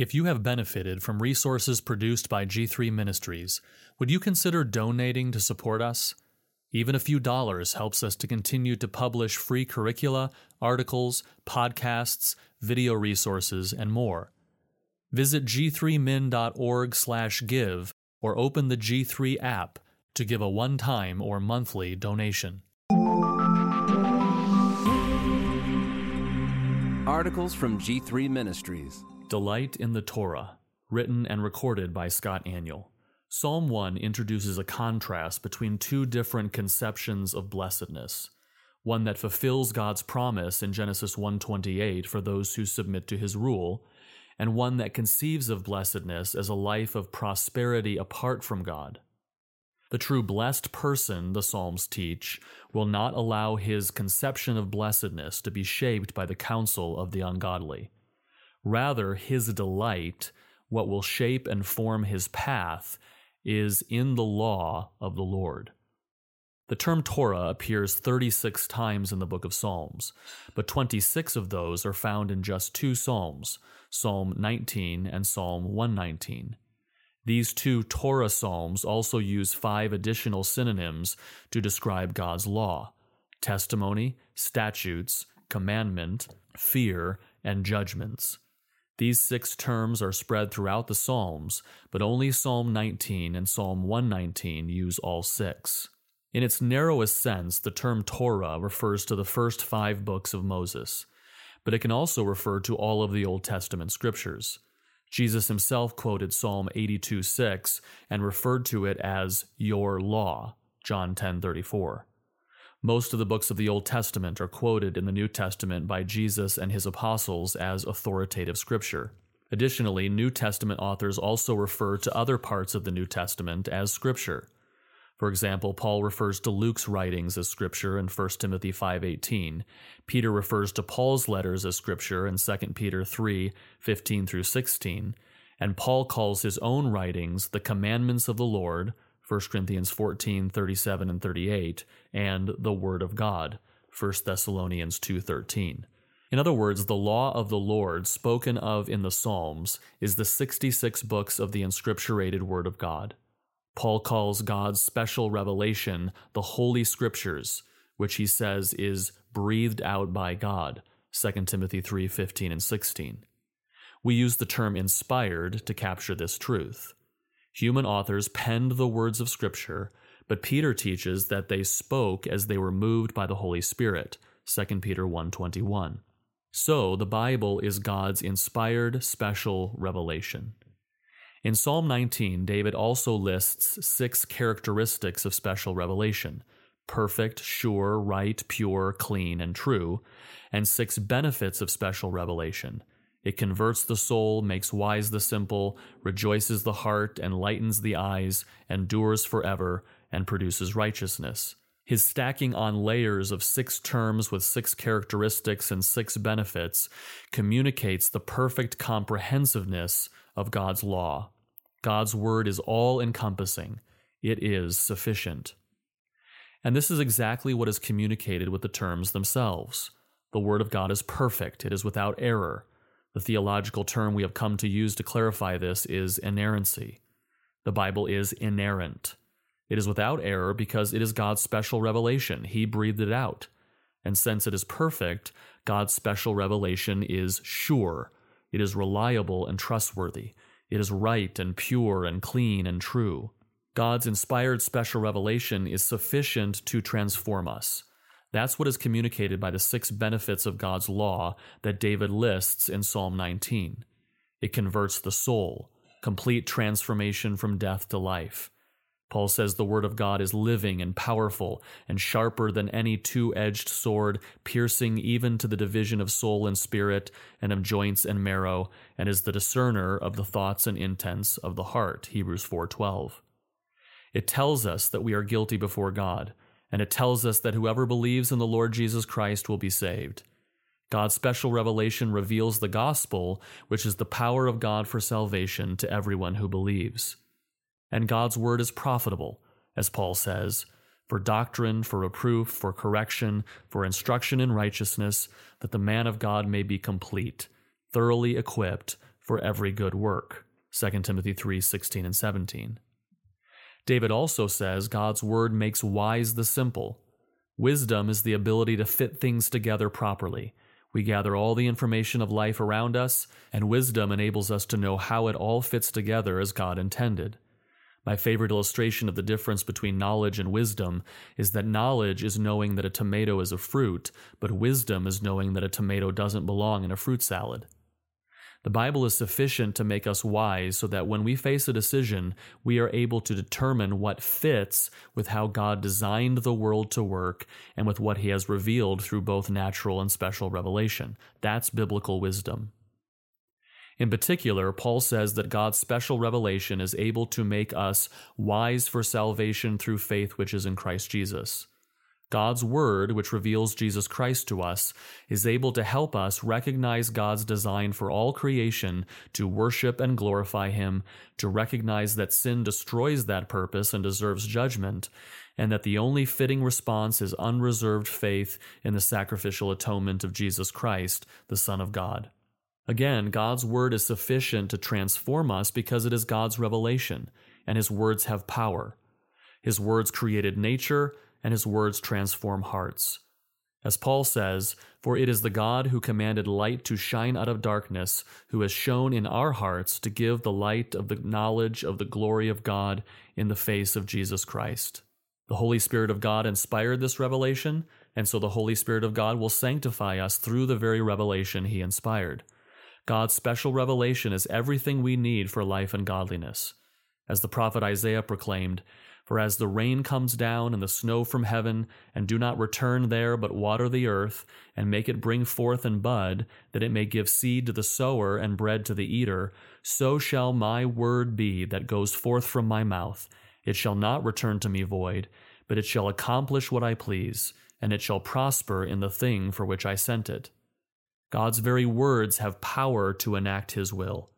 If you have benefited from resources produced by G3 Ministries, would you consider donating to support us? Even a few dollars helps us to continue to publish free curricula, articles, podcasts, video resources, and more. Visit g3min.org/give or open the G3 app to give a one-time or monthly donation. Articles from G3 Ministries. Delight in the Torah, written and recorded by Scott Aniol. Psalm 1 introduces a contrast between two different conceptions of blessedness. One that fulfills God's promise in Genesis 1:28 for those who submit to his rule, and one that conceives of blessedness as a life of prosperity apart from God. The true blessed person, the Psalms teach, will not allow his conception of blessedness to be shaped by the counsel of the ungodly. Rather, his delight, what will shape and form his path, is in the law of the Lord. The term Torah appears 36 times in the book of Psalms, but 26 of those are found in just two Psalms, Psalm 19 and Psalm 119. These two Torah Psalms also use five additional synonyms to describe God's law testimony, statutes, commandment, fear, and judgments. These six terms are spread throughout the Psalms, but only Psalm 19 and Psalm 119 use all six. In its narrowest sense, the term Torah refers to the first five books of Moses, but it can also refer to all of the Old Testament scriptures. Jesus himself quoted Psalm 82 6 and referred to it as your law, John 10:34. Most of the books of the Old Testament are quoted in the New Testament by Jesus and his apostles as authoritative scripture. Additionally, New Testament authors also refer to other parts of the New Testament as scripture. For example, Paul refers to Luke's writings as scripture in 1 Timothy 5:18. Peter refers to Paul's letters as scripture in 2 Peter 3:15 through 16, and Paul calls his own writings the commandments of the Lord 1 Corinthians 14, 37 and 38, and the Word of God, 1 Thessalonians 2.13. In other words, the law of the Lord spoken of in the Psalms is the 66 books of the inscripturated Word of God. Paul calls God's special revelation the Holy Scriptures, which he says is breathed out by God, 2 Timothy 3:15 and 16. We use the term inspired to capture this truth. Human authors penned the words of Scripture, but Peter teaches that they spoke as they were moved by the Holy Spirit, 2 Peter 1:21. So, the Bible is God's inspired special revelation. In Psalm 19, David also lists six characteristics of special revelation perfect, sure, right, pure, clean, and true, and six benefits of special revelation it converts the soul, makes wise the simple, rejoices the heart, enlightens the eyes, endures forever, and produces righteousness. His stacking on layers of six terms with six characteristics and six benefits communicates the perfect comprehensiveness of God's law. God's word is all encompassing, it is sufficient. And this is exactly what is communicated with the terms themselves. The word of God is perfect, it is without error. The theological term we have come to use to clarify this is inerrancy. The Bible is inerrant. It is without error because it is God's special revelation. He breathed it out. And since it is perfect, God's special revelation is sure. It is reliable and trustworthy. It is right and pure and clean and true. God's inspired special revelation is sufficient to transform us. That's what is communicated by the six benefits of God's law that David lists in Psalm 19. It converts the soul, complete transformation from death to life. Paul says the Word of God is living and powerful and sharper than any two edged sword, piercing even to the division of soul and spirit and of joints and marrow, and is the discerner of the thoughts and intents of the heart. Hebrews 4:12. It tells us that we are guilty before God, and it tells us that whoever believes in the Lord Jesus Christ will be saved. God's special revelation reveals the gospel, which is the power of God for salvation to everyone who believes. And God's word is profitable, as Paul says, for doctrine, for reproof, for correction, for instruction in righteousness, that the man of God may be complete, thoroughly equipped for every good work. 2 Timothy 3 16 and 17. David also says God's word makes wise the simple. Wisdom is the ability to fit things together properly. We gather all the information of life around us, and wisdom enables us to know how it all fits together as God intended. My favorite illustration of the difference between knowledge and wisdom is that knowledge is knowing that a tomato is a fruit, but wisdom is knowing that a tomato doesn't belong in a fruit salad. The Bible is sufficient to make us wise so that when we face a decision, we are able to determine what fits with how God designed the world to work and with what He has revealed through both natural and special revelation. That's biblical wisdom. In particular, Paul says that God's special revelation is able to make us wise for salvation through faith which is in Christ Jesus. God's Word, which reveals Jesus Christ to us, is able to help us recognize God's design for all creation to worship and glorify Him, to recognize that sin destroys that purpose and deserves judgment, and that the only fitting response is unreserved faith in the sacrificial atonement of Jesus Christ, the Son of God. Again, God's Word is sufficient to transform us because it is God's revelation, and His words have power. His words created nature, and his words transform hearts. As Paul says, For it is the God who commanded light to shine out of darkness, who has shown in our hearts to give the light of the knowledge of the glory of God in the face of Jesus Christ. The Holy Spirit of God inspired this revelation, and so the Holy Spirit of God will sanctify us through the very revelation he inspired. God's special revelation is everything we need for life and godliness. As the prophet Isaiah proclaimed, for as the rain comes down and the snow from heaven, and do not return there, but water the earth, and make it bring forth and bud, that it may give seed to the sower and bread to the eater, so shall my word be that goes forth from my mouth. It shall not return to me void, but it shall accomplish what I please, and it shall prosper in the thing for which I sent it. God's very words have power to enact his will.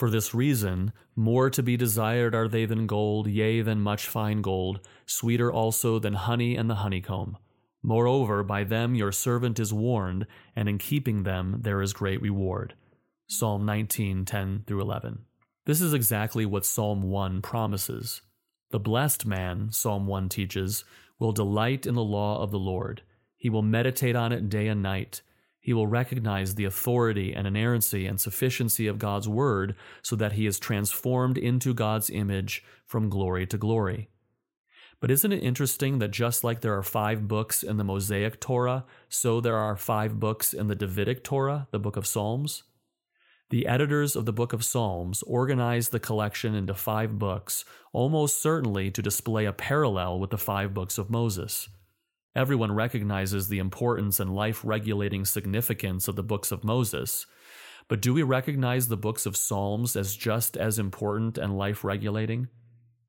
For this reason, more to be desired are they than gold, yea, than much fine gold, sweeter also than honey and the honeycomb. Moreover, by them your servant is warned, and in keeping them there is great reward. Psalm 19, 10 through 11. This is exactly what Psalm 1 promises. The blessed man, Psalm 1 teaches, will delight in the law of the Lord. He will meditate on it day and night. He will recognize the authority and inerrancy and sufficiency of God's word so that he is transformed into God's image from glory to glory. But isn't it interesting that just like there are five books in the Mosaic Torah, so there are five books in the Davidic Torah, the book of Psalms? The editors of the book of Psalms organized the collection into five books, almost certainly to display a parallel with the five books of Moses. Everyone recognizes the importance and life regulating significance of the books of Moses. But do we recognize the books of Psalms as just as important and life regulating?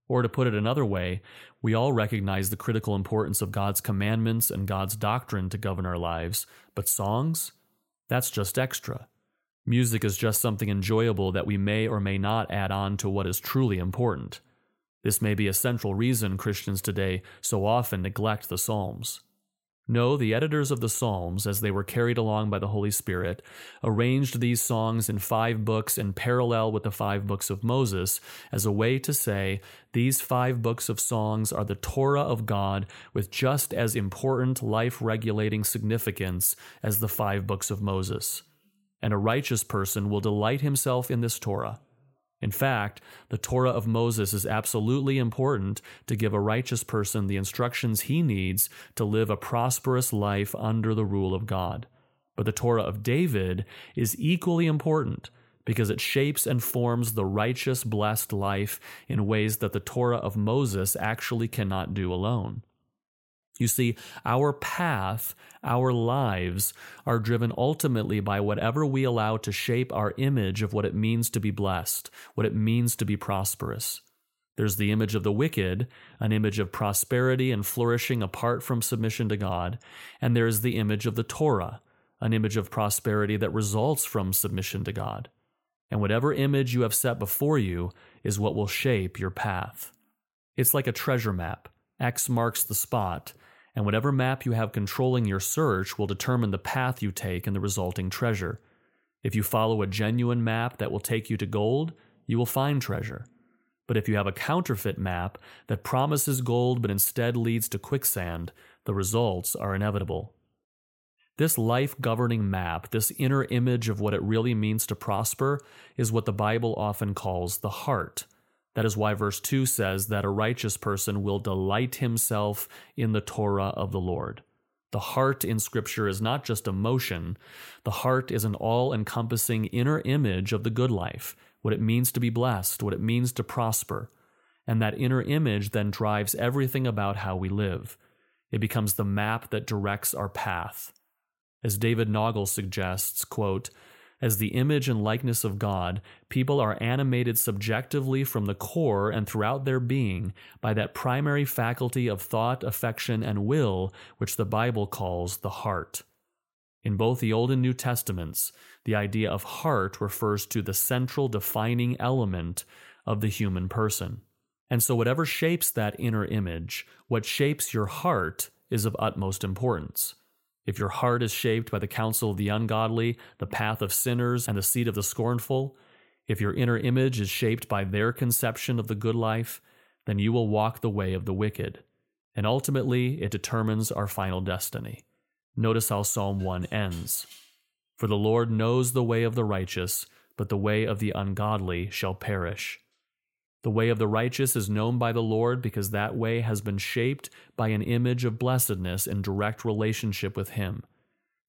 Or to put it another way, we all recognize the critical importance of God's commandments and God's doctrine to govern our lives, but songs? That's just extra. Music is just something enjoyable that we may or may not add on to what is truly important. This may be a central reason Christians today so often neglect the Psalms. No, the editors of the Psalms, as they were carried along by the Holy Spirit, arranged these songs in five books in parallel with the five books of Moses as a way to say these five books of songs are the Torah of God with just as important life regulating significance as the five books of Moses. And a righteous person will delight himself in this Torah in fact, the Torah of Moses is absolutely important to give a righteous person the instructions he needs to live a prosperous life under the rule of God. But the Torah of David is equally important because it shapes and forms the righteous, blessed life in ways that the Torah of Moses actually cannot do alone. You see, our path, our lives, are driven ultimately by whatever we allow to shape our image of what it means to be blessed, what it means to be prosperous. There's the image of the wicked, an image of prosperity and flourishing apart from submission to God, and there is the image of the Torah, an image of prosperity that results from submission to God. And whatever image you have set before you is what will shape your path. It's like a treasure map. X marks the spot, and whatever map you have controlling your search will determine the path you take and the resulting treasure. If you follow a genuine map that will take you to gold, you will find treasure. But if you have a counterfeit map that promises gold but instead leads to quicksand, the results are inevitable. This life governing map, this inner image of what it really means to prosper, is what the Bible often calls the heart. That is why verse 2 says that a righteous person will delight himself in the Torah of the Lord. The heart in Scripture is not just emotion, the heart is an all encompassing inner image of the good life, what it means to be blessed, what it means to prosper. And that inner image then drives everything about how we live. It becomes the map that directs our path. As David Naugle suggests, quote, as the image and likeness of God, people are animated subjectively from the core and throughout their being by that primary faculty of thought, affection, and will, which the Bible calls the heart. In both the Old and New Testaments, the idea of heart refers to the central defining element of the human person. And so, whatever shapes that inner image, what shapes your heart, is of utmost importance. If your heart is shaped by the counsel of the ungodly, the path of sinners, and the seat of the scornful, if your inner image is shaped by their conception of the good life, then you will walk the way of the wicked. And ultimately, it determines our final destiny. Notice how Psalm 1 ends For the Lord knows the way of the righteous, but the way of the ungodly shall perish. The way of the righteous is known by the Lord because that way has been shaped by an image of blessedness in direct relationship with Him.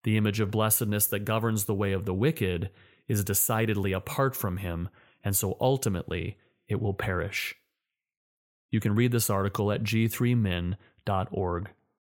The image of blessedness that governs the way of the wicked is decidedly apart from Him, and so ultimately it will perish. You can read this article at g3min.org.